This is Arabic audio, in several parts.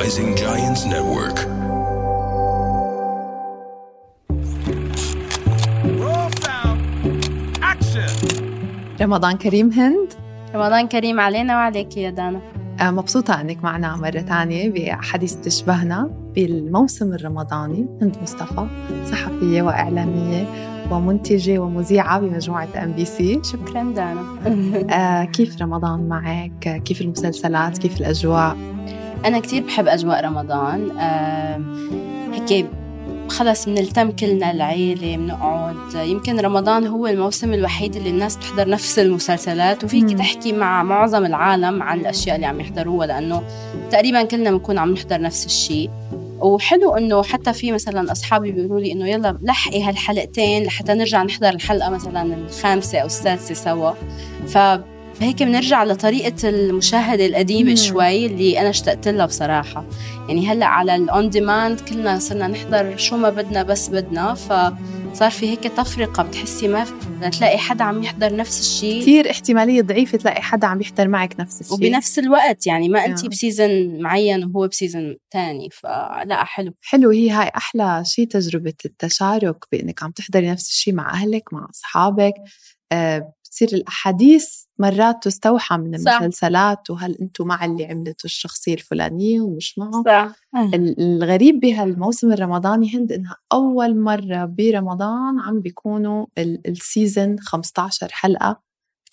Rising Giants Network. Roll sound. Action. رمضان كريم هند رمضان كريم علينا وعليك يا دانا آه، مبسوطة أنك معنا مرة تانية بأحاديث تشبهنا بالموسم الرمضاني هند مصطفى صحفية وإعلامية ومنتجة ومذيعة بمجموعة MBC شكرا دانا آه، كيف رمضان معك؟ كيف المسلسلات؟ كيف الأجواء؟ أنا كتير بحب أجواء رمضان. هيك خلص بنلتم كلنا العيلة بنقعد يمكن رمضان هو الموسم الوحيد اللي الناس بتحضر نفس المسلسلات وفيك. تحكي مع معظم العالم عن الأشياء اللي عم يحضروها لأنه تقريبا كلنا بنكون عم نحضر نفس الشيء. وحلو إنه حتى في مثلا أصحابي بيقولوا لي إنه يلا لحقي هالحلقتين لحتى نرجع نحضر الحلقة مثلا الخامسة أو السادسة سوا. فهيك بنرجع لطريقة المشاهدة القديمة مم. شوي اللي أنا اشتقت لها بصراحة. يعني هلأ على ال on demand كلنا صرنا نحضر شو ما بدنا بس بدنا فصار في هيك تفرقة بتحسي ما تلاقي حدا عم يحضر نفس الشيء. كثير احتمالية ضعيفة تلاقي حدا عم يحضر معك نفس الشيء. وبنفس الوقت يعني ما انت آه. ب season معين وهو بسيزن تاني فلا حلو. حلو هي هاي أحلى شيء تجربة التشارك بإنك عم تحضري نفس الشيء مع أهلك مع أصحابك. آه، بتصير الأحاديث مرات تستوحى من صح. المسلسلات وهل أنتم مع اللي عملته الشخصية الفلانية ومش معه؟ صح. ال- الغريب بهالموسم الرمضاني هند إنها أول مرة برمضان عم بيكونوا ال- السيزن 15 حلقة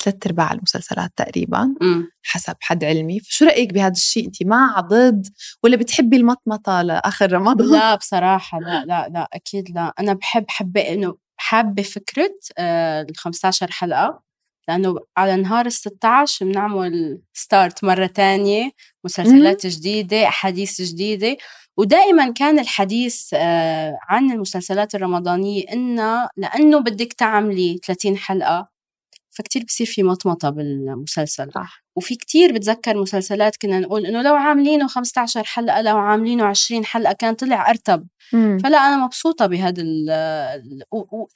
ثلاث أرباع المسلسلات تقريبا أمم. حسب حد علمي. فشو رأيك بهذا الشيء؟ أنت مع ضد ولا بتحبي المطمطة لآخر رمضان؟ لا بصراحة لا لا لا أكيد لا. أنا بحب حبة إنه حابة فكرة آه، ال 15 حلقة. لأنه على نهار ال 16 بنعمل ستارت مرة تانية مسلسلات جديدة أحاديث جديدة. ودائما كان الحديث آه، عن المسلسلات الرمضانية إنه لأنه بدك تعملي 30 حلقة فكتير بصير في مطمطة بالمسلسل. صح. وفي كتير بتذكر مسلسلات كنا نقول إنه لو عاملينه 15 حلقة لو عاملينه 20 حلقة كان طلع أرتب. مم. فلا أنا مبسوطة بهذا ال ال- و- و-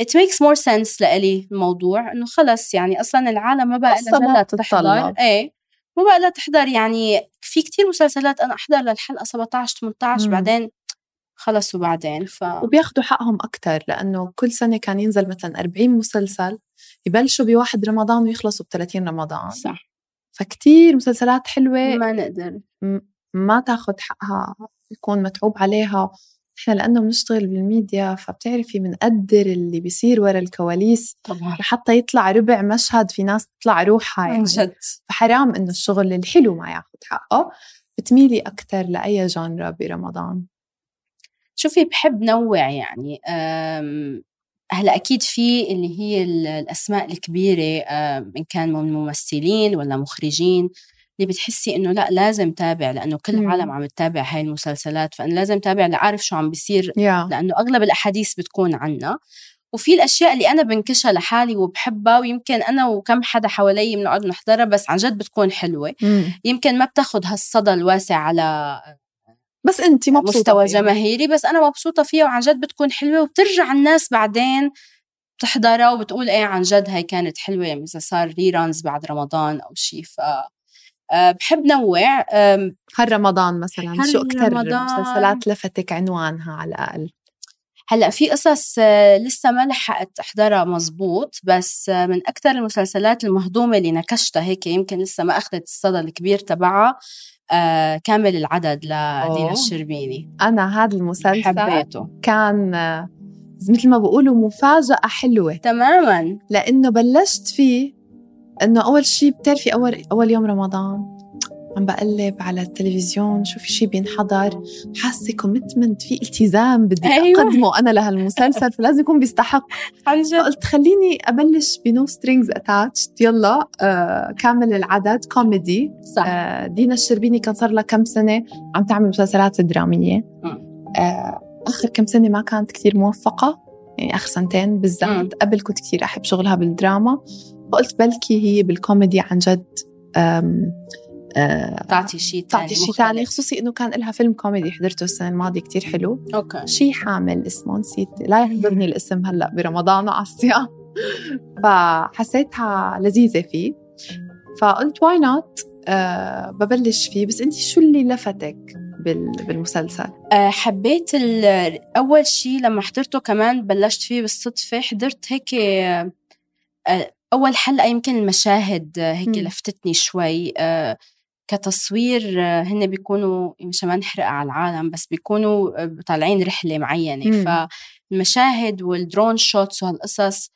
it makes more sense لإلي الموضوع إنه خلص يعني أصلا العالم ما بقى لها تحضر. إيه. ما بقى لها تحضر يعني في كتير مسلسلات أنا أحضر للحلقة 17 18 مم. بعدين خلص وبعدين ف وبياخدوا حقهم أكتر لأنه كل سنة كان ينزل مثلا 40 مسلسل يبلشوا بواحد رمضان ويخلصوا ب 30 رمضان. صح. فكتير مسلسلات حلوة. ما نقدر. ما تاخد حقها يكون متعوب عليها. إحنا لأنه بنشتغل بالميديا فبتعرفي بنقدر اللي بيصير ورا الكواليس. طبعا. لحتى يطلع ربع مشهد في ناس تطلع روحها عن يعني. جد. فحرام إنه الشغل الحلو ما ياخد حقه. بتميلي أكثر لأي جانرا برمضان. شوفي بحب نوع يعني أم، هلأ أكيد في اللي هي ال- الأسماء الكبيرة إن كان من ممثلين ولا مخرجين. اللي بتحسي إنه لأ لازم تابع لأنه كل مم. العالم عم تتابع هاي المسلسلات فأنا لازم تابع لأعرف شو عم بيصير يا لأنه أغلب الأحاديث بتكون عنا وفي الأشياء اللي أنا بنكشها لحالي وبحبها ويمكن أنا وكم حدا حوالي بنقعد نحضرها بس عن جد بتكون حلوة مم. يمكن ما بتاخد هالصدى الواسع على بس انت مبسوطة مستوى فيها. جماهيري بس أنا مبسوطة فيها وعن جد بتكون حلوة وبترجع الناس بعدين بتحضرها وبتقول إيه عن جد هاي كانت حلوة يعني إذا صار ريرانز بعد رمضان أو شيء ف بحب نوع هالرمضان مثلا شو أكثر. مسلسلات لفتك عنوانها على الأقل؟ هلأ في قصص آه، لسه ما لحقت أحضرها مزبوط بس آه، من أكثر المسلسلات المهضومة اللي نكشتها هيك يمكن لسه ما أخذت الصدى الكبير تبعها آه، كامل العدد لدينا. الشربيني. أنا هذا المسلسل حبيته. كان آه، مثل ما بقولوا مفاجأة حلوة. تماما. لأنه بلشت فيه إنه أول شيء بتعرفي أول أول يوم رمضان عم بقلب على التلفزيون شو في شيء بينحضر حاسة commitment في التزام بدي أيوة. أقدمه أنا لهالمسلسل فلازم يكون بيستحق. عن جد. فقلت خليني أبلش ب no strings attached يلا آه كامل العدد كوميدي صح. آه دينا الشربيني كان صار لها كم سنة؟ عم تعمل مسلسلات درامية. مم. آه آخر كم سنة ما كانت كثير موفقة يعني آخر سنتين. بالذات. قبل كنت كثير أحب شغلها بالدراما. فقلت بلكي هي بالكوميدي عن جد آه تعطي شيء ثاني تعطي شيء ثاني خصوصي إنه كان لها فيلم كوميدي حضرته السنة الماضية كثير حلو. okay. شي حامل اسمه نسيت لا يحضرني الاسم هلأ برمضان وعلى الصيام فحسيتها لذيذة فيه. فقلت why not آه ببلش فيه. بس انت شو اللي لفتك بال- بالمسلسل؟ آه، حبيت أول شيء لما حضرته كمان بلشت فيه بالصدفة حضرت هيك آه، آه، أول حلقة يمكن المشاهد آه، هيك مم. لفتتني شوي آه، كتصوير آه، هن بيكونوا مشان ما نحرق على العالم بس بيكونوا آه، طالعين رحلة معينة مم. فالمشاهد وال drone shots وهالقصص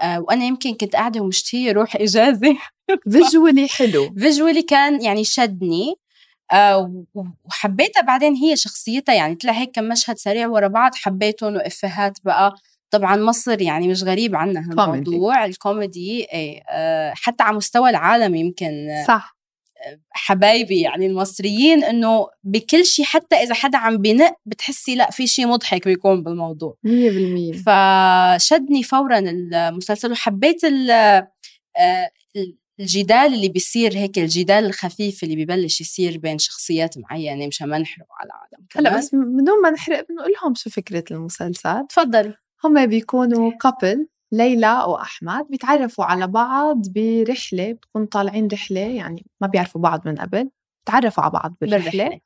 آه، وأنا يمكن كنت قاعدة ومشتهية روح إجازة فيجولي حلو فيجولي كان يعني شدني آه، وحبيتها بعدين هي شخصيتها يعني طلع هيك كم مشهد سريع ورا بعض حبيتهم وإفيهات بقى طبعا مصر يعني مش غريب عنا هالموضوع الكوميدي إيه آه، حتى على مستوى العالم يمكن آه، صح حبايبي يعني المصريين إنه بكل شيء حتى إذا حدا عم بنق بتحسي لا في شيء مضحك بيكون بالموضوع. 100% فشدني فورا المسلسل وحبيت آه، الجدال اللي بيصير هيك الجدال الخفيف اللي بيبلش يصير بين شخصيات معينة مشان ما نحرق على العالم هلأ. بس من دون ما نحرق بنقول لهم شو فكرة المسلسل. تفضلي هم بيكونوا كابل ليلى وأحمد بيتعرفوا على بعض برحلة بتكون طالعين رحلة يعني ما بيعرفوا بعض من قبل بتعرفوا على بعض بالرحلة بالرحلة.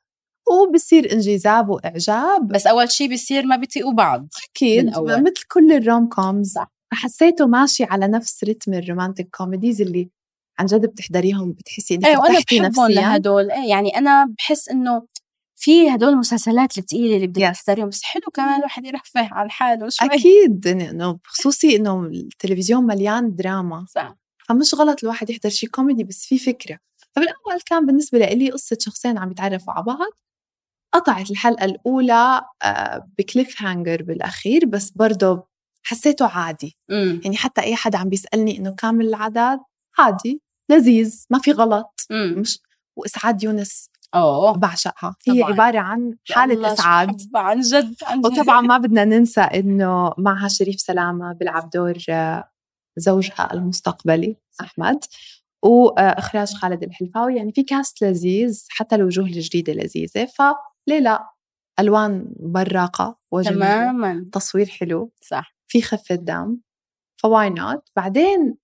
وبصير انجذاب وإعجاب. بس أول شيء بيصير ما بيطيقوا بعض بالأول. مثل كل ال rom coms. حسيته ماشي على نفس رتم ال romantic comedies اللي عن جد بتحضريهم بتحسي إنك إيه وأنا بحبهم لهدول. إيه يعني أنا بحس إنه في هدول المسلسلات الثقيله اللي بدك. تحضريهم بس حلو كمان الواحد يرفه عن حاله شوي أكيد إنه خصوصي إنه التلفزيون مليان دراما. صح. فمش غلط الواحد يحضر شيء كوميدي بس في فكرة. فبالأول كان بالنسبة لي قصة شخصين عم يتعرفوا على بعض. قطعت الحلقة الأولى آه، بكليف هانجر بالأخير بس برضه حسيته عادي. امم يعني حتى أي حدا عم بيسألني إنه كامل العدد عادي لذيذ ما في غلط. امم مش وإسعاد يونس اوه بعشقها. هي طبعاً. عبارة عن حالة إسعاد. عن جد عن جد. وطبعا ما بدنا ننسى إنه معها شريف سلامة بيلعب دور آه، زوجها المستقبلي أحمد واخراج خالد الحلفاوي. يعني في cast لذيذ حتى الوجوه الجديدة لذيذة. فليه لا؟ ألوان براقة وجميله تماما. تصوير حلو. صح. في خفة دم. ف why not بعدين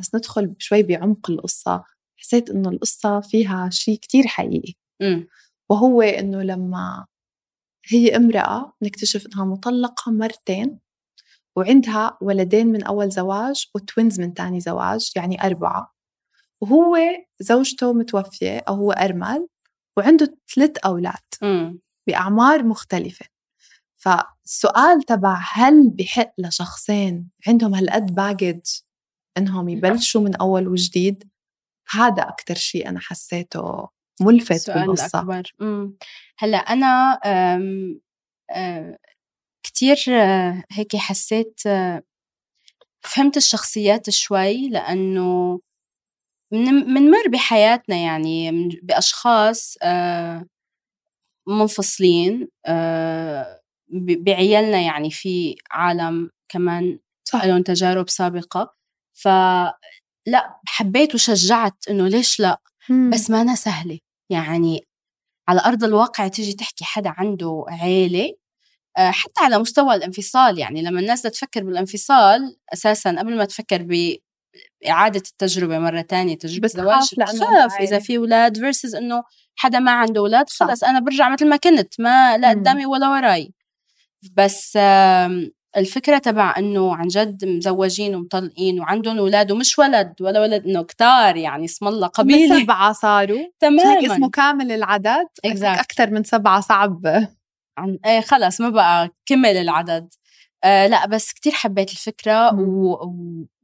بس ندخل شوي بعمق القصة. حسيت إنه القصة فيها شيء كتير حقيقي. إمم. وهو إنه لما هي امرأة نكتشف إنها مطلقة مرتين وعندها ولدين من أول زواج وتوينز من تاني زواج يعني أربعة. وهو زوجته متوفية أو هو أرمل وعنده ثلاث أولاد إمم. بأعمار مختلفة. فالسؤال تبع هل بحق لشخصين عندهم هالقد باجج إنهم يبلشوا من أول وجديد؟ هذا أكثر شيء أنا حسيته ملفت بالقصة الأكبر. امم. هلأ أنا أم أه كتير آه، هيك حسيت آه، فهمت الشخصيات شوي لأنه من- منمر بحياتنا يعني بأشخاص آه، منفصلين آه، بعيالنا يعني في عالم كمان صح. لهم تجارب سابقة. فلأ حبيت وشجعت إنه ليش لا بس ما أنا سهلة يعني على أرض الواقع تيجي تحكي حدا عنده عيلة آه، حتى على مستوى الانفصال يعني لما الناس تفكر بالانفصال أساسا قبل ما تفكر بإعادة التجربة مرة تانية تجربة زواج بتخاف. إذا في أولاد versus إنه حدا ما عنده أولاد. خلص أنا برجع مثل ما كنت ما لا مم. قدامي ولا وراي بس آم، الفكرة تبع إنه عن جد مزوجين ومطلقين وعندهم أولاد ومش ولد ولا ولد إنه كتار يعني اسم الله قبيلة. سبعة صاروا. تماما هيك اسمه كامل العدد؟ Exact. أكثر من سبعة صعب. عن إيه خلص ما بقى كامل العدد. آه لا بس كتير حبيت الفكرة مم. و...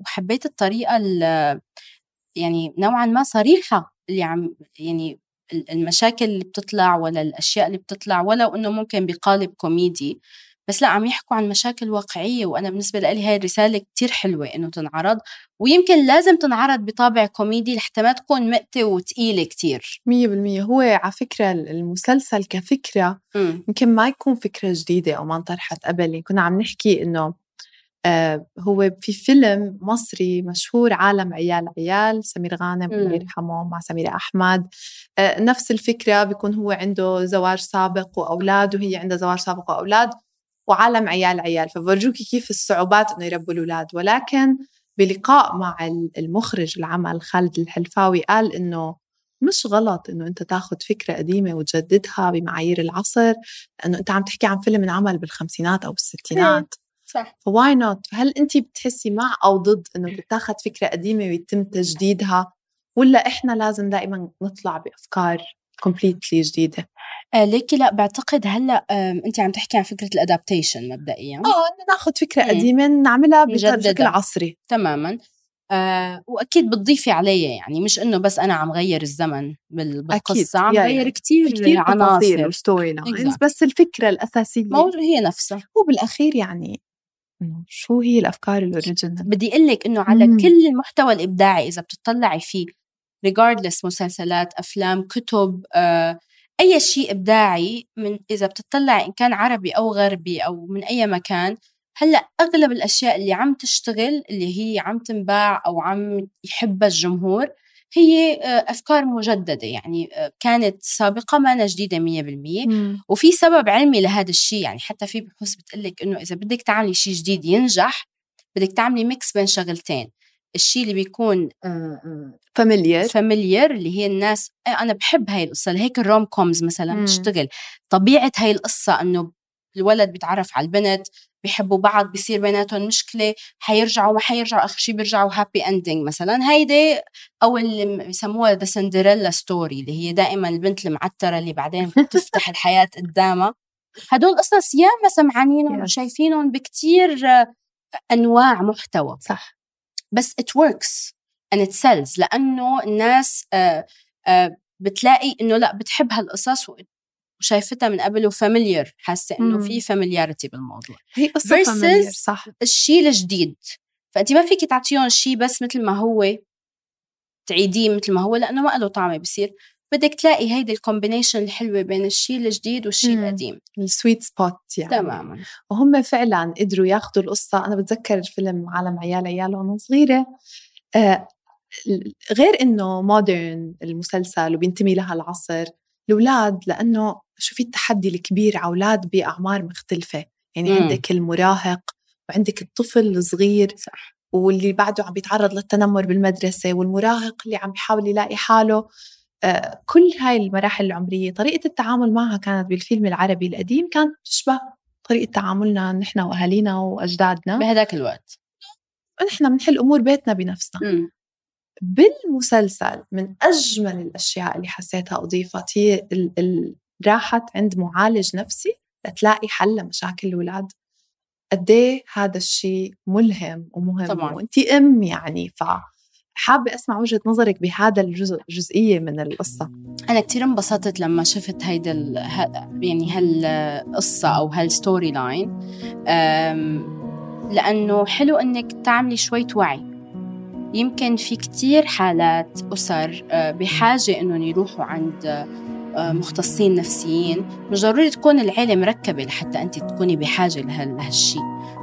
وحبيت الطريقة ال- يعني نوعا ما صريحة. اللي عم يعني ال- المشاكل اللي بتطلع ولا الأشياء اللي بتطلع ولو إنه ممكن بقالب كوميدي. بس لأ عم يحكوا عن مشاكل واقعية وأنا بالنسبة لي هاي الرسالة كتير حلوة إنه تنعرض ويمكن لازم تنعرض بطابع كوميدي لحتى ما تكون ميتة وتقيلة كتير. مية بالمية. هو على فكرة المسلسل كفكرة. يمكن ما يكون فكرة جديدة أو ما انطرحت قبل كنا عم نحكي إنه آه هو في فيلم مصري مشهور عالم عيال عيال سمير غانم. الله يرحمه مع سميرة أحمد. آه نفس الفكرة بيكون هو عنده زواج سابق وأولاد وهي عندها زواج سابق وأولاد. وعالم عيال عيال. فبرجوكي كيف الصعوبات إنه يربوا الأولاد. ولكن بلقاء مع المخرج العمل خالد الحلفاوي قال إنه مش غلط إنه أنت تاخذ فكرة قديمة وتجددها بمعايير العصر لأنه أنت عم تحكي عن فيلم انعمل بالخمسينات أو بالستينات. صح. ف why not هل أنت بتحسي مع أو ضد إنه تتاخذ فكرة قديمة ويتم تجديدها ولا إحنا لازم دائما نطلع بأفكار completely جديدة؟ آه ليكي لا بعتقد هلأ انت عم تحكي عن فكرة ال adaptation مبدئيا. آه ناخذ فكرة مم. قديمة نعملها. بشكل عصري. تماما. آه وأكيد بتضيفي عليها يعني مش إنه بس أنا عم غير الزمن بال- بالقصة عم يا- غير كثير تفاصيل عناصر. و story. بس الفكرة الأساسية. موضوع هي نفسها. وبالأخير يعني شو هي الأفكار ال original بدي أقول لك إنه على مم. كل المحتوى الإبداعي إذا بتطلعي فيه regardless مسلسلات أفلام كتب آه أي شيء إبداعي من إذا بتطلعي إن كان عربي أو غربي أو من أي مكان هلأ أغلب الأشياء اللي عم تشتغل اللي هي عم تنباع أو عم يحبها الجمهور هي آه، أفكار مجددة. يعني آه، كانت سابقة ما جديدة 100% مم. وفي سبب علمي لهذا الشيء. يعني حتى في بحوث بتقلك إنه إذا بدك تعملي شيء جديد ينجح بدك تعملي mix بين شغلتين. الشيء اللي بيكون familiar familiar اللي هي الناس آه، أنا بحب هاي القصة لهيك ال rom coms مثلا مم. بتشتغل. طبيعة هاي القصة إنه الولد بيتعرف على البنت بيحبوا بعض بيصير بيناتهم مشكلة حيرجعوا ما حيرجعوا آخر شيء بيرجعوا happy ending مثلا. هيدي أو اللي بيسموها the Cinderella story اللي هي دائما البنت المعترة اللي بعدين بتفتح الحياة قدامها. هدول قصص ياما سمعانينهم. وشايفينهم بكتير آه، أنواع محتوى. صح. بس it works and it sells. لأنه الناس آه، آه، بتلاقي إنه لأ بتحب هالقصص وشايفتها من قبل و familiar حاسة إنه. في familiarity بالموضوع. هي familiar صح. الشيء الجديد. فأنت ما فيك تعطيهم شيء بس مثل ما هو تعيديه مثل ما هو لأنه ما له طعمة بصير. بدك تلاقي هيدي ال combination الحلوة بين الشيء الجديد والشيء. القديم. ال sweet spot يعني. تماما. وهم فعلا قدروا ياخذوا القصة. أنا بتذكر فيلم عالم عيال عيال وأنا صغيرة. آه غير إنه مودرن المسلسل وبينتمي لها العصر الأولاد لأنه شوفي التحدي الكبير على أولاد بأعمار مختلفة. يعني مم. عندك المراهق وعندك الطفل الصغير صح. واللي بعده عم بيتعرض للتنمر بالمدرسة والمراهق اللي عم بيحاول يلاقي حاله. كل هاي المراحل العمرية طريقة التعامل معها كانت بالفيلم العربي القديم كانت تشبه طريقة تعاملنا نحن وأهالينا وأجدادنا بهداك الوقت نحن بنحل أمور بيتنا بنفسنا مم. بالمسلسل من أجمل الأشياء اللي حسيتها أضيفت هي ال- ال- راحت عند معالج نفسي لتلاقي حل لمشاكل الأولاد قد إيه هذا الشيء ملهم ومهم طبعاً. وانت أم يعني فحابه أسمع وجهة نظرك بهذا الجزء جزئية من القصة أنا كتير انبسطت لما شفت هيدا. يعني هالقصة أو هال storyline. لأنه حلو إنك تعملي شوية وعي يمكن في كتير حالات أسر آه، بحاجة إنهم يروحوا عند مختصين نفسيين مش ضروري تكون العيلة مركبة لحتى أنت تكوني بحاجة لهال- لهالشي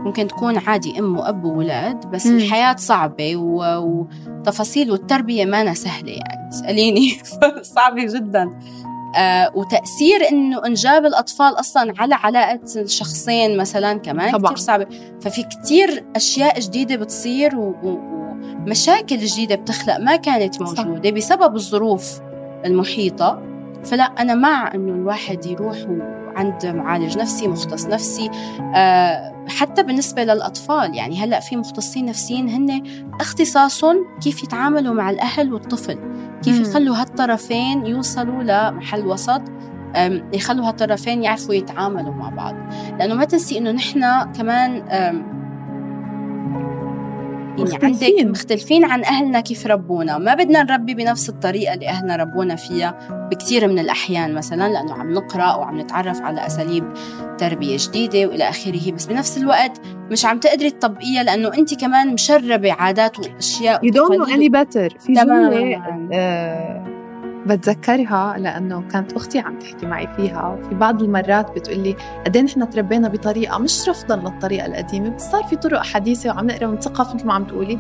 ممكن تكون عادي أم وأب وولاد بس مم. الحياة صعبة. وتفاصيل والتربية ما سهلة يعني اسأليني صعبة جدا آه وتأثير إنه إنجاب الأطفال أصلا على علاقة الشخصين مثلا كمان طبعاً. كتير صعبة ففي كتير أشياء جديدة بتصير. ومشاكل جديدة بتخلق ما كانت صح. موجودة بسبب الظروف المحيطة فلا أنا مع إنه الواحد يروح عند معالج نفسي مختص نفسي آه حتى بالنسبة للأطفال. يعني هلأ في مختصين نفسيين هن اختصاصهم كيف يتعاملوا مع الأهل والطفل. كيف. يخلوا هالطرفين يوصلوا لمحل وسط يخلوا هالطرفين يعرفوا يتعاملوا مع بعض. لأنه ما تنسي إنه نحن كمان يعني عندك مختلفين. عن أهلنا كيف ربونا ما بدنا نربي بنفس الطريقة اللي أهلنا ربونا فيها بكثير من الأحيان مثلا لأنه عم نقرأ وعم نتعرف على أساليب تربية جديدة وإلى آخره بس بنفس الوقت مش عم تقدري تطبقيها لأنه أنت كمان مشربة عادات وأشياء You don't know وتقاليد. any better في. جملة بتذكرها لأنه كانت أختي عم تحكي معي فيها وفي بعض المرات بتقول لي قد إيه نحن تربينا بطريقة مش رفضا للطريقة القديمة بس صار في طرق حديثة وعم نقرأ ونثقف مثل ما عم تقولي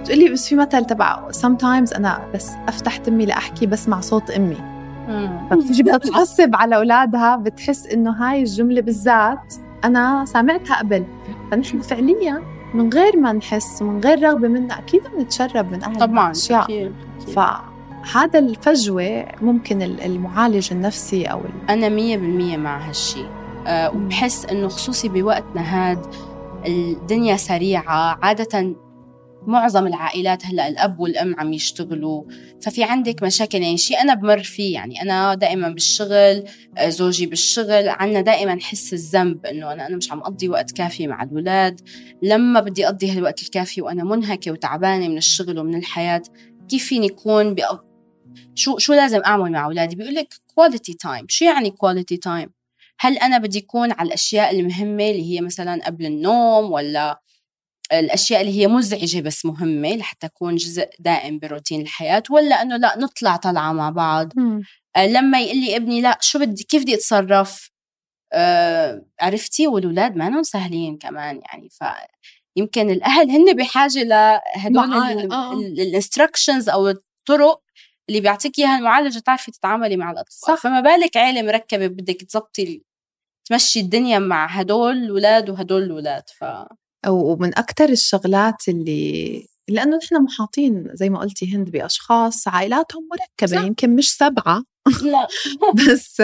بتقولي بس في مثل تبع sometimes أنا بس أفتح تمي لأحكي بسمع صوت أمي. فبتيجي بدها تعصب على أولادها بتحس إنه هاي الجملة بالذات أنا سامعتها قبل فنحن فعليا من غير ما نحس ومن غير رغبة منا أكيد بنتشرب من أهل طبعا أشياء أكيد. أكيد. ف هذا الفجوة ممكن المعالج النفسي أو أنا مية بالمية مع هالشي. أه وبحس إنه خصوصي بوقتنا هاد الدنيا سريعة عادة معظم العائلات هلأ الأب والأم عم يشتغلوا ففي عندك مشاكل يعني شيء أنا بمر فيه يعني. أنا دائما بالشغل آه، زوجي بالشغل عنا دائما حس الذنب إنه أنا أنا مش عم أقضي وقت كافي مع الاولاد لما بدي أقضي هالوقت الكافي وأنا منهكة وتعبانة من الشغل ومن الحياة كيف فيني اكون بأ... شو شو لازم أعمل مع اولادي بيقول لك quality time شو يعني quality time هل أنا بدي اكون على الأشياء المهمة اللي هي مثلا قبل النوم ولا الأشياء اللي هي مزعجة بس مهمة لحتى تكون جزء دائم بروتين الحياة ولا إنه لا نطلع طلعة مع بعض؟ آه لما يقول لي ابني لا شو بدي كيف بدي أتصرف؟ آه عرفتي؟ والولاد ما سهلين كمان يعني ف يمكن الأهل هن بحاجة لهدول آه. الانستركشنز أو الطرق اللي بيعطيك إياها المعالجة تعرفي تتعاملي مع الأطفال. صح. فما بالك عيلة مركبة بدك تزبطي تمشي الدنيا مع هدول الاولاد وهدول الاولاد ف ومن أكثر الشغلات اللي لأنه نحن محاطين زي ما قلتي هند بأشخاص عائلاتهم مركبة صح. يمكن مش سبعة. لا. بس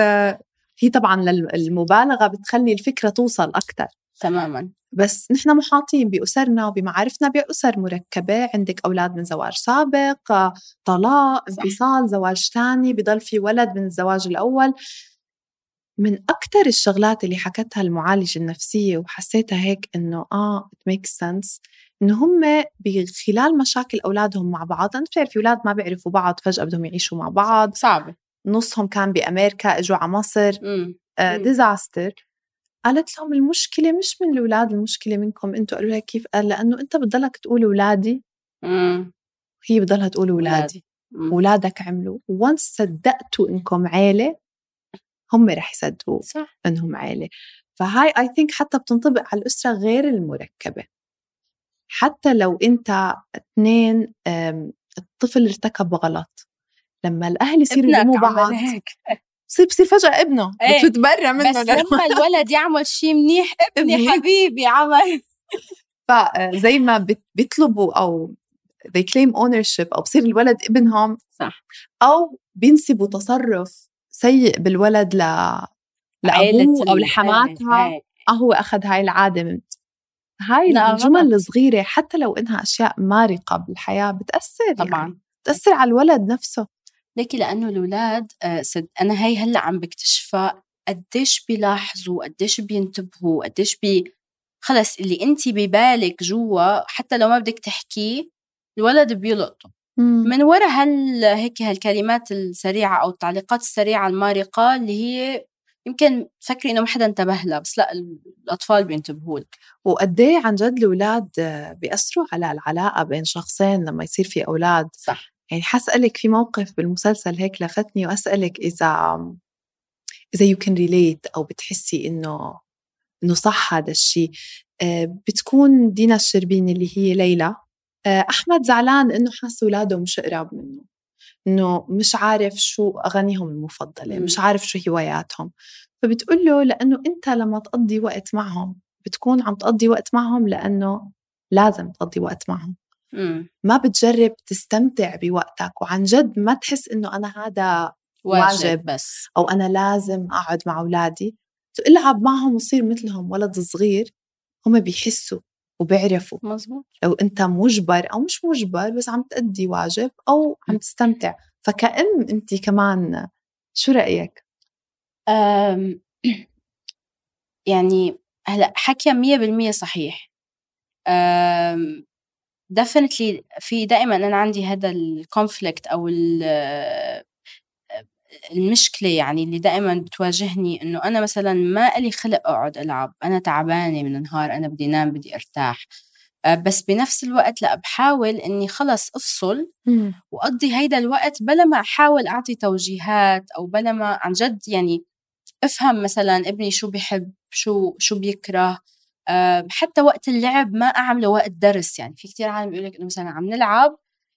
هي طبعا المبالغة بتخلي الفكرة توصل أكثر تماما. بس نحن محاطين بأسرنا وبمعارفنا بأسر مركبة. عندك أولاد من زواج سابق طلاق انفصال زواج ثاني بضل في ولد من الزواج الأول. من أكثر الشغلات اللي حكتها المعالجة النفسية وحسيتها هيك إنه آه it makes sense إنه هم بخلال مشاكل أولادهم مع بعض. أنت بتعرفي أولاد ما بيعرفوا بعض فجأة بدهم يعيشوا مع بعض صعبة. نصهم كان بأمريكا إجوا على مصر disaster آه قالت لهم المشكلة مش من الأولاد المشكلة منكم. أنتوا قالوا لها كيف؟ قال لأنه أنت بتضلك تقول أولادي. هي بتضلها تقول أولادي. أولادك عملوا. و once صدقتوا إنكم عيلة هم رح يصدقوا صح. إنهم عائله فهاي I think حتى بتنطبق على الأسرة غير المركبة. حتى لو أنت اثنين الطفل ارتكب غلط لما الأهل يصيروا يلوموا بعض. بصير بصير فجأة ابنه إيه. بتتبرى منه بس لما الولد يعمل شيء منيح ابني حبيبي عمل. فزي ما بيطلبوا أو they claim ownership أو بصير الولد ابنهم صح. أو بينسبوا تصرف سيء بالولد ل لأبوه أو لحماتها. آه هو أخذ هاي العادة من هاي الجمل الصغيرة حتى لو إنها أشياء مارقة بالحياة بتأثر طبعا. يعني. بتأثر على الولد نفسه. ليكي لأنه الأولاد آه، صد أنا هي هلأ عم بكتشفها قديش بيلاحظوا قديش بينتبهوا قديش بي خلص اللي انت ببالك جوا حتى لو ما بدك تحكيه الولد بيلقطه. من وراء هال هيك هالكلمات السريعة أو التعليقات السريعة المارقة اللي هي يمكن تفكري إنه ما حدا انتبه لها بس لأ الأطفال بينتبهوا لك. وقد إيه عن جد الأولاد بيأثروا على العلاقة بين شخصين لما يصير في أولاد؟ صح. يعني حسألك في موقف بالمسلسل هيك لفتني وأسألك إذا إذا you can relate أو بتحسي إنه إنه صح هذا الشيء آه، بتكون دينا الشربيني اللي هي ليلى. آه، أحمد زعلان إنه حس اولاده مش قراب منه. إنه مش عارف شو أغانيهم المفضلة مش عارف شو هواياتهم. فبتقول له لأنه أنت لما تقضي وقت معهم بتكون عم تقضي وقت معهم لأنه لازم تقضي وقت معهم. ما بتجرب تستمتع بوقتك وعن جد ما تحس إنه أنا هذا واجب, واجب بس. أو أنا لازم أقعد مع أولادي. العب معهم وصير مثلهم ولد صغير هم بيحسوا وبيعرفوا. مزبوط لو أنت مجبر أو مش مجبر بس عم تأدي واجب أو عم تستمتع. فكأم أنت كمان شو رأيك؟ يعني هلأ حكي مية بالمية صحيح. definitely في دائما أنا عندي هذا ال conflict أو المشكلة يعني اللي دائما بتواجهني إنه أنا مثلا ما إلي خلق أقعد ألعب أنا تعبانة من النهار أنا بدي نام بدي أرتاح. آه، بس بنفس الوقت لا بحاول إني خلص أفصل وأقضي هيدا الوقت بلا ما أحاول أعطي توجيهات أو بلا ما عن جد يعني أفهم مثلا ابني شو بيحب شو شو بيكره. حتى وقت اللعب ما أعمله وقت درس يعني. في كتير عالم بيقول لك إنه مثلا عم نلعب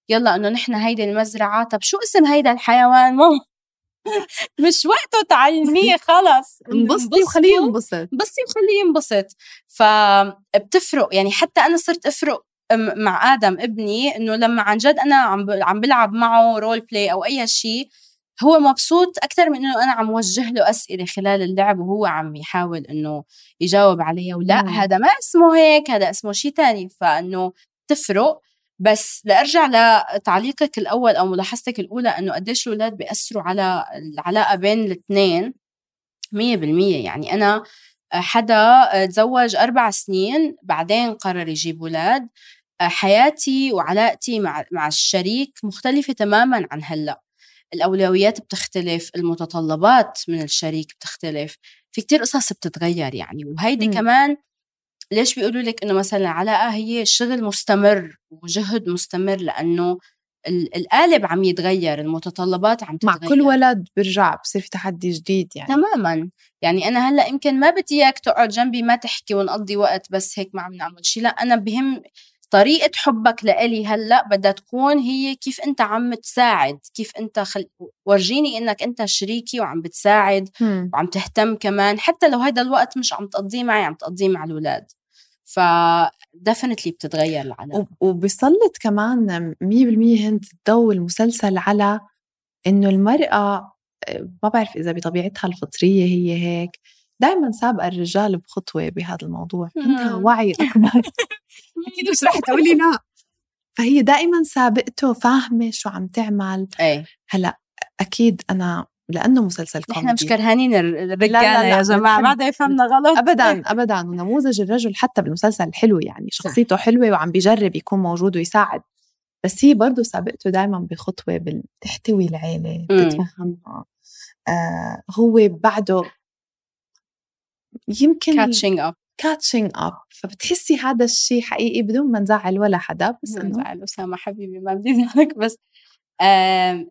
يلا إنه نحن هيدي المزرعة. طب شو اسم هيدا الحيوان؟ ماما مش وقته تعلميه خلص. انبسطي وخليه ينبسط. انبسطي وخليه ينبسط. فبتفرق يعني. حتى أنا صرت أفرق مع آدم ابني إنه لما عن جد أنا عم عم بلعب معه role play أو أي شيء هو مبسوط أكثر من إنه أنا عم وجه له أسئلة خلال اللعب وهو عم يحاول إنه يجاوب عليها. ولا مم. هذا ما اسمه هيك هذا اسمه شيء تاني. فإنه تفرق. بس لأرجع لتعليقك الأول أو ملاحظتك الأولى إنه قديش الأولاد بيأثروا على العلاقة بين الاثنين 100% يعني أنا حدا تزوج أربع سنين بعدين قرر يجيب أولاد. حياتي وعلاقتي مع مع الشريك مختلفة تماما عن هلأ. الأولويات بتختلف المتطلبات من الشريك بتختلف في كتير قصص بتتغير يعني. وهيدي مم. كمان ليش بيقولوا لك إنه مثلا العلاقه هي شغل مستمر وجهد مستمر؟ لأنه ال- القالب عم يتغير المتطلبات عم مع تتغير. كل ولد برجع بصير في تحدي جديد يعني. تماما. يعني أنا هلأ يمكن ما بدي إياك تقعد جنبي ما تحكي ونقضي وقت بس هيك ما عم نعمل شيء لأ أنا بهم طريقة حبك لإلي هلأ بدها تكون هي كيف أنت عم تساعد كيف أنت خل... ورجيني إنك أنت شريكي وعم بتساعد مم. وعم تهتم كمان حتى لو هيدا الوقت مش عم تقضيه معي عم تقضيه مع الأولاد ف definitely بتتغير العلاقة وب- وبيسلط كمان 100% هند الضوء المسلسل على إنه المرأة آه، ما بعرف إذا بطبيعتها الفطرية هي هيك دائما سابقة الرجال بخطوة بهذا الموضوع عندها مم. وعي أكبر. أكيد مش رح تقولي لا. فهي دائما سابقته فاهمة شو عم تعمل. إيه. هلأ أكيد أنا لأنه مسلسل نحن مش كوميدي. كرهانين الر- لا، الرجالة لا، يا بنحب- ما يفهمنا غلط. ابدا ابدا. ونموذج الرجل حتى بالمسلسل حلو يعني شخصيته حلوة وعم بيجرب يكون موجود ويساعد. بس هي برضه سابقته دائما بخطوة بتحتوي العيلة. بتتفهمها آه هو بعده يمكن catching up catching up فبتحسي هذا الشيء حقيقي بدون ما نزعل ولا حدا بس إنه نزعل. أسامة حبيبي ما بدي أزعلك بس آم،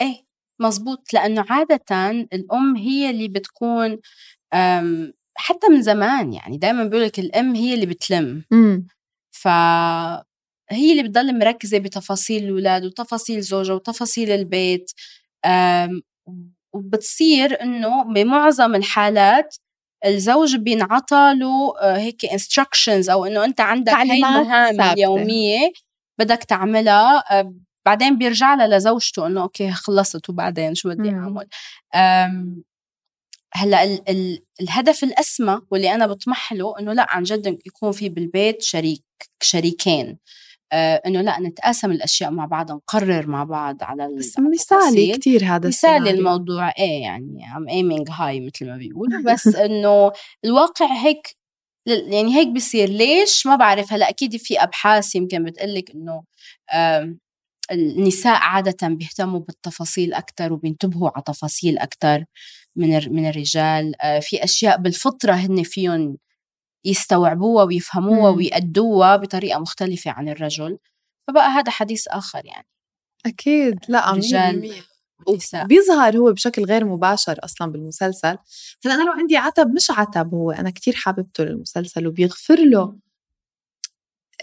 إيه مزبوط لأنه عادة الأم هي اللي بتكون حتى من زمان يعني دائما بيقولك الأم هي اللي بتلم. امم فهي اللي بتضل مركزة بتفاصيل الأولاد وتفاصيل زوجها وتفاصيل البيت. وبتصير إنه بمعظم الحالات الزوج بينعطى له آه، هيك instructions أو إنه أنت عندك هاي المهام. اليوميه بدك تعملها آه، بعدين بيرجع لها لزوجته إنه okay خلصت وبعدين شو بدي. أعمل هلأ ال ال الهدف الأسمى واللي أنا بطمح له إنه لأ عن جد يكون في بالبيت شريك شريكين إنه لا نتقاسم الأشياء مع بعض نقرر مع بعض على بس مثالي. كثير هذا مثالي. الموضوع إيه يعني I'm aiming هاي مثل ما بيقولوا. بس إنه الواقع هيك يعني هيك بصير ليش؟ ما بعرف. هلأ أكيد في أبحاث يمكن بتقلك إنه النساء عادة بيهتموا بالتفاصيل أكثر وبينتبهوا على تفاصيل أكثر من من الرجال. آه، في أشياء بالفطرة هن فيهم يستوعبوها ويفهموها. ويأدوها بطريقة مختلفة عن الرجل فبقى هذا حديث آخر يعني. أكيد. لا رجال 100% ونساء بيظهر هو بشكل غير مباشر أصلا بالمسلسل. هلأ أنا لو عندي عتب مش عتب هو أنا كتير حاببته للمسلسل وبيغفر له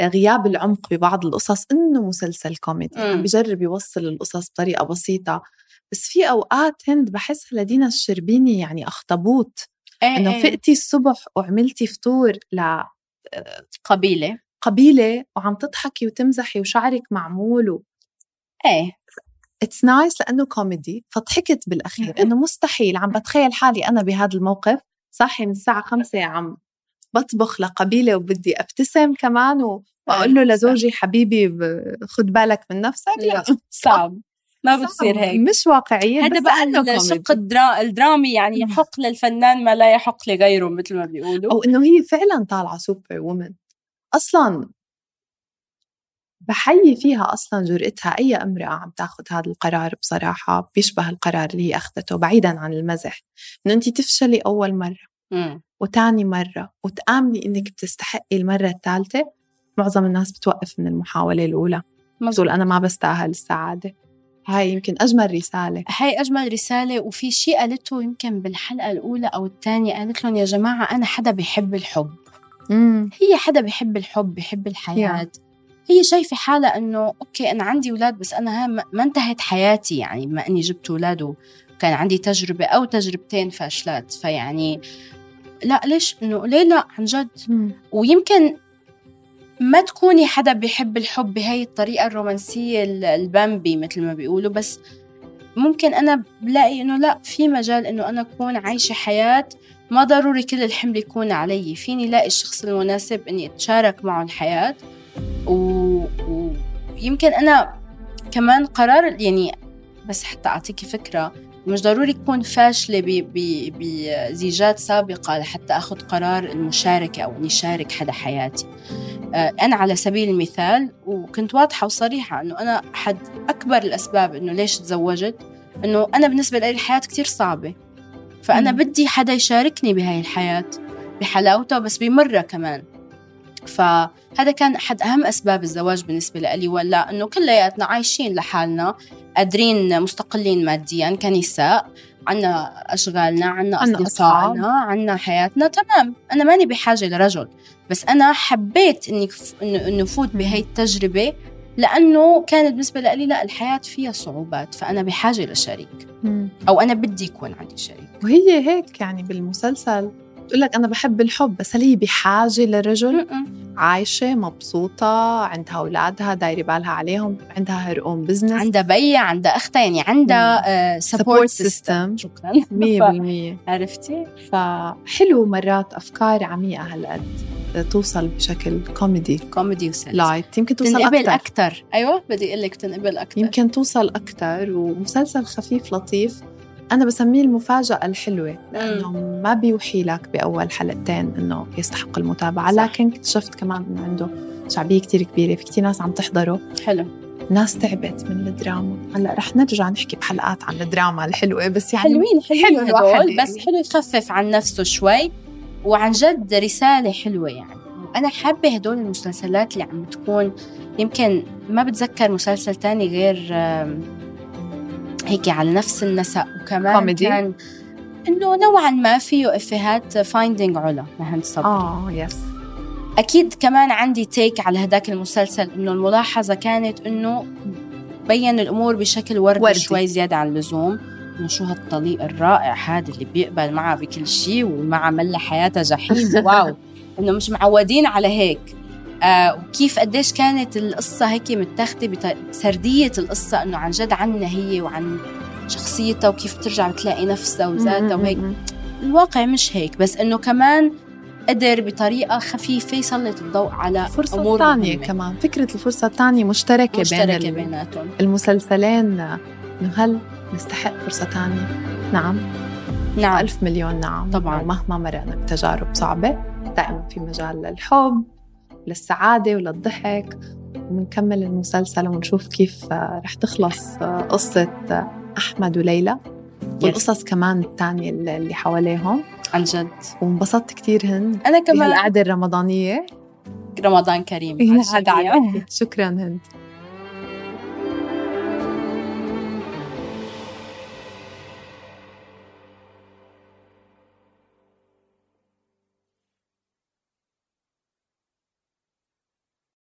غياب العمق ببعض القصص إنه مسلسل كوميدي. عم بجرب يوصل القصص بطريقة بسيطة. بس في أوقات هند بحسها لدينا الشربيني يعني أخطبوط. إنه إيه. فقتي الصبح وعملتي فطور قبيلة. لقبيله وعم تضحكي وتمزحي وشعرك معمول و... إيه. it's nice لأنه كوميدي فضحكت بالأخير. إنه مستحيل عم بتخيل حالي أنا بهذا الموقف. صاحي من الساعة خمسة عم بطبخ لقبيلة وبدي أبتسم كمان و- وأقول له لزوجي حبيبي خد بالك من نفسك. لا صعب. ما بتصير هيك. مش واقعية هذا بقى الشق. الدرا... الدرامي يعني يحق للفنان ما لا يحق لغيره مثل ما بيقولوا. أو إنه هي فعلا طالعة سوبر وومن أصلا بحيي فيها أصلا جرأتها أي امرأة عم تاخذ هذا القرار بصراحة بيشبه القرار اللي هي أخذته بعيدا عن المزح. إنه انت تفشلي أول مرة. وتاني مرة وتآمني إنك بتستحقي المرة الثالثة. معظم الناس بتوقف من المحاولة الأولى. مزبوط. بتقول أنا ما بستاهل السعادة. هاي يمكن أجمل رسالة. هاي أجمل رسالة وفي شيء قالته يمكن بالحلقة الأولى أو الثانية قالت لهم يا جماعة أنا حدا بيحب الحب. مم. هي حدا بيحب الحب بيحب الحياة. هي شايفة حالها إنه أوكي أنا عندي أولاد بس أنا ما ما انتهت حياتي يعني بما إني جبت أولاد وكان عندي تجربة أو تجربتين فاشلات فيعني لا ليش؟ إنه ليه لا؟ عن جد. مم. ويمكن ما تكوني حدا بيحب الحب بهي الطريقة الرومانسية ال- البامبي مثل ما بيقولوا بس ممكن أنا بلاقي إنه لا في مجال إنه أنا أكون عايشة حياة ما ضروري كل الحمل يكون علي. فيني لاقي الشخص المناسب إني أتشارك معه الحياة. و- ويمكن أنا كمان قرار يعني بس حتى أعطيكي فكرة مش ضروري تكون فاشلة بزيجات سابقة لحتى أخذ قرار المشاركة أو إني شارك حدا حياتي. آه، أنا على سبيل المثال وكنت واضحة وصريحة إنه أنا أحد أكبر الأسباب إنه ليش تزوجت إنه أنا بالنسبة لي الحياة كتير صعبة. فأنا. بدي حدا يشاركني بهاي الحياة بحلاوتها بس بمرة كمان. فهذا كان أحد أهم أسباب الزواج بالنسبة لي ولا إنه كلياتنا عايشين لحالنا قادرين مستقلين ماديا كنساء عنا أشغالنا عنا أصدقائنا عنا حياتنا تمام. أنا ماني بحاجة لرجل بس أنا حبيت إني إنه فوت بهي التجربة لأنه كانت بالنسبة لي لا الحياة فيها صعوبات فأنا بحاجة لشريك. أو أنا بدي يكون عندي شريك. وهي هيك يعني بالمسلسل. بتقول لك أنا بحب الحب بس هل هي بحاجة لرجل. عايشة مبسوطة عندها أولادها دايرة بالها عليهم عندها her own business عندها بيا عندها أختها يعني عندها support system system شكرا. 100% عرفتي؟ فحلو مرات أفكار عميقة هالقد توصل بشكل كوميدي كوميدي light يمكن توصل تنقبل أكثر أيوة بدي أقول لك تنقبل أكثر يمكن توصل أكثر ومسلسل خفيف لطيف. أنا بسميه المفاجأة الحلوة لأنه ما بيوحي لك بأول حلقتين إنه يستحق المتابعة صح. لكن اكتشفت كمان إنه عنده شعبية كتير كبيرة في كتير ناس عم تحضره. حلو. ناس تعبت من الدراما. هلأ رح نرجع نحكي بحلقات عن الدراما الحلوة بس يعني حلوين حلوين حلو الواحد هدول بس حلو يخفف عن نفسه شوي. وعن جد رسالة حلوة يعني. أنا حابة هدول المسلسلات اللي عم تكون يمكن ما بتذكر مسلسل تاني غير هيك على نفس النسق. وكمان كوميدي؟ كان إنه نوعا ما فيه إفيهات Finding علا لهند صبري آه yes أكيد كمان عندي take على هداك المسلسل إنه الملاحظة كانت إنه بين الأمور بشكل وردي, وردي. شوي زيادة عن اللزوم. إنه شو هالطليق الرائع هذا اللي بيقبل معها بكل شيء ومع ملا حياتها جحيم. واو. إنه مش معودين على هيك. آه وكيف قديش كانت القصة هيك متاخدة بسردية القصة إنه عن جد عنها هي وعن شخصيتها وكيف بترجع بتلاقي نفسها وذاتها وهيك. الواقع مش هيك بس إنه كمان قدر بطريقة خفيفة يسلط الضوء على فرصة أمور ثانية مهمة. كمان. فكرة الفرصة الثانية مشتركة, مشتركة بين بيناتهم. المسلسلين. إنه هل نستحق فرصة ثانية؟ نعم. نعم. ألف مليون نعم. طبعاً. ومهما مرقنا بتجارب صعبة دائما في مجال للحب. للسعادة وللضحك. وبنكمل المسلسل ونشوف كيف آه، رح تخلص آه، قصة آه، أحمد وليلى. والقصص كمان الثانية اللي حواليهم. عن جد. وانبسطت كتير هند أنا كمان. بهالقعدة الرمضانية. رمضان كريم. إيه،. شكرا هند